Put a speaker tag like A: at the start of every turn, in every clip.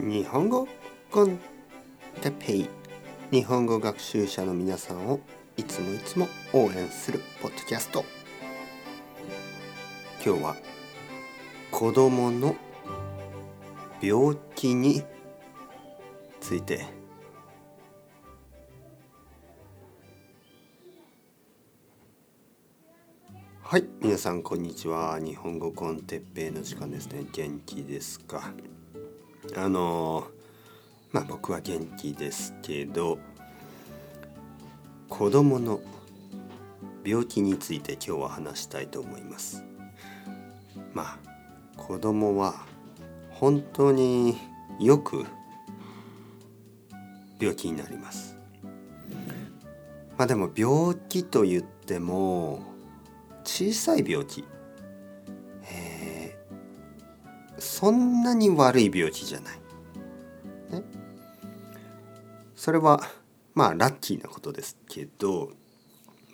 A: 日本語コンテペイ。日本語学習者の皆さんをいつもいつも応援するポッドキャスト。今日は子供の病気について。はい皆さんこんにちは。日本語コンテッペイの時間ですね。元気ですか？あのまあ僕は元気ですけど子供の病気について今日は話したいと思います。まあ子供は本当によく病気になります。まあでも病気と言っても小さい病気、そんなに悪い病気じゃない。ね、それはまあラッキーなことですけど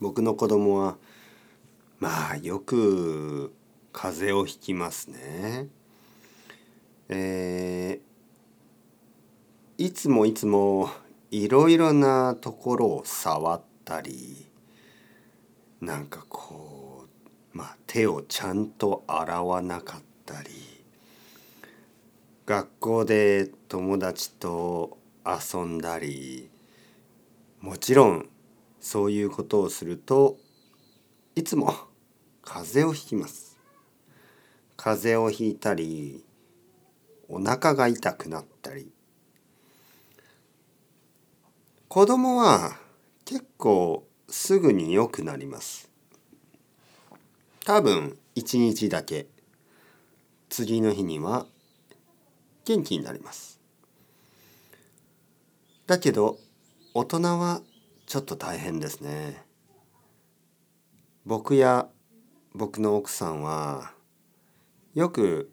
A: 僕の子供はまあよく風邪をひきますね。えー、いつもいつもいろいろなところを触ったりなんかこうまあ、手をちゃんと洗わなかった学校で友達と遊んだりもちろんそういうことをするといつも風邪をひきます。風邪をひいたりお腹が痛くなったり子供は結構すぐに良くなります。多分1日だけ次の日には元気になります。だけど大人はちょっと大変ですね。僕や僕の奥さんはよく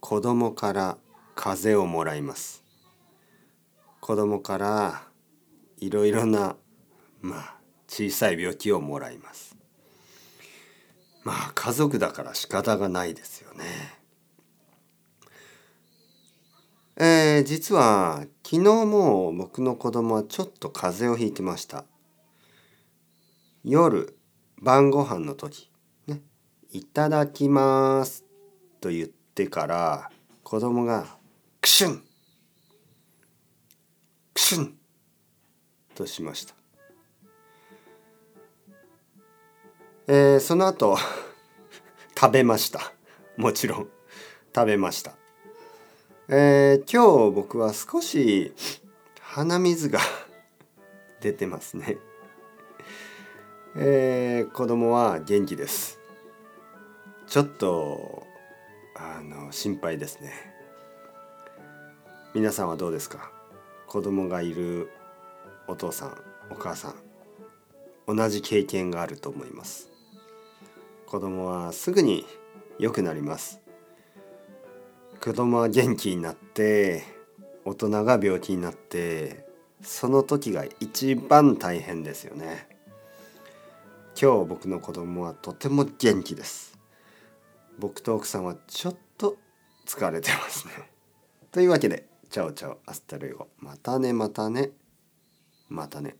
A: 子供から風邪をもらいます。子供からいろいろなまあ小さい病気をもらいます。まあ家族だから仕方がないですよね。えー、実は昨日も僕の子供はちょっと風邪をひいてました。夜晩ご飯の時ね「いただきます」と言ってから子供が「クシュン!」「クシュン!」としました。えー、その後食べましたもちろん食べました、えー、今日僕は少し鼻水が 出てますね。えー、子供は元気です。ちょっとあの心配ですね。皆さんはどうですか？子供がいるお父さんお母さん同じ経験があると思います。子供はすぐに良くなります。子供は元気になって大人が病気になってその時が一番大変ですよね。今日僕の子供はとても元気です。僕と奥さんはちょっと疲れてますね。というわけで chao chao hasta luego。またねまたね。またね。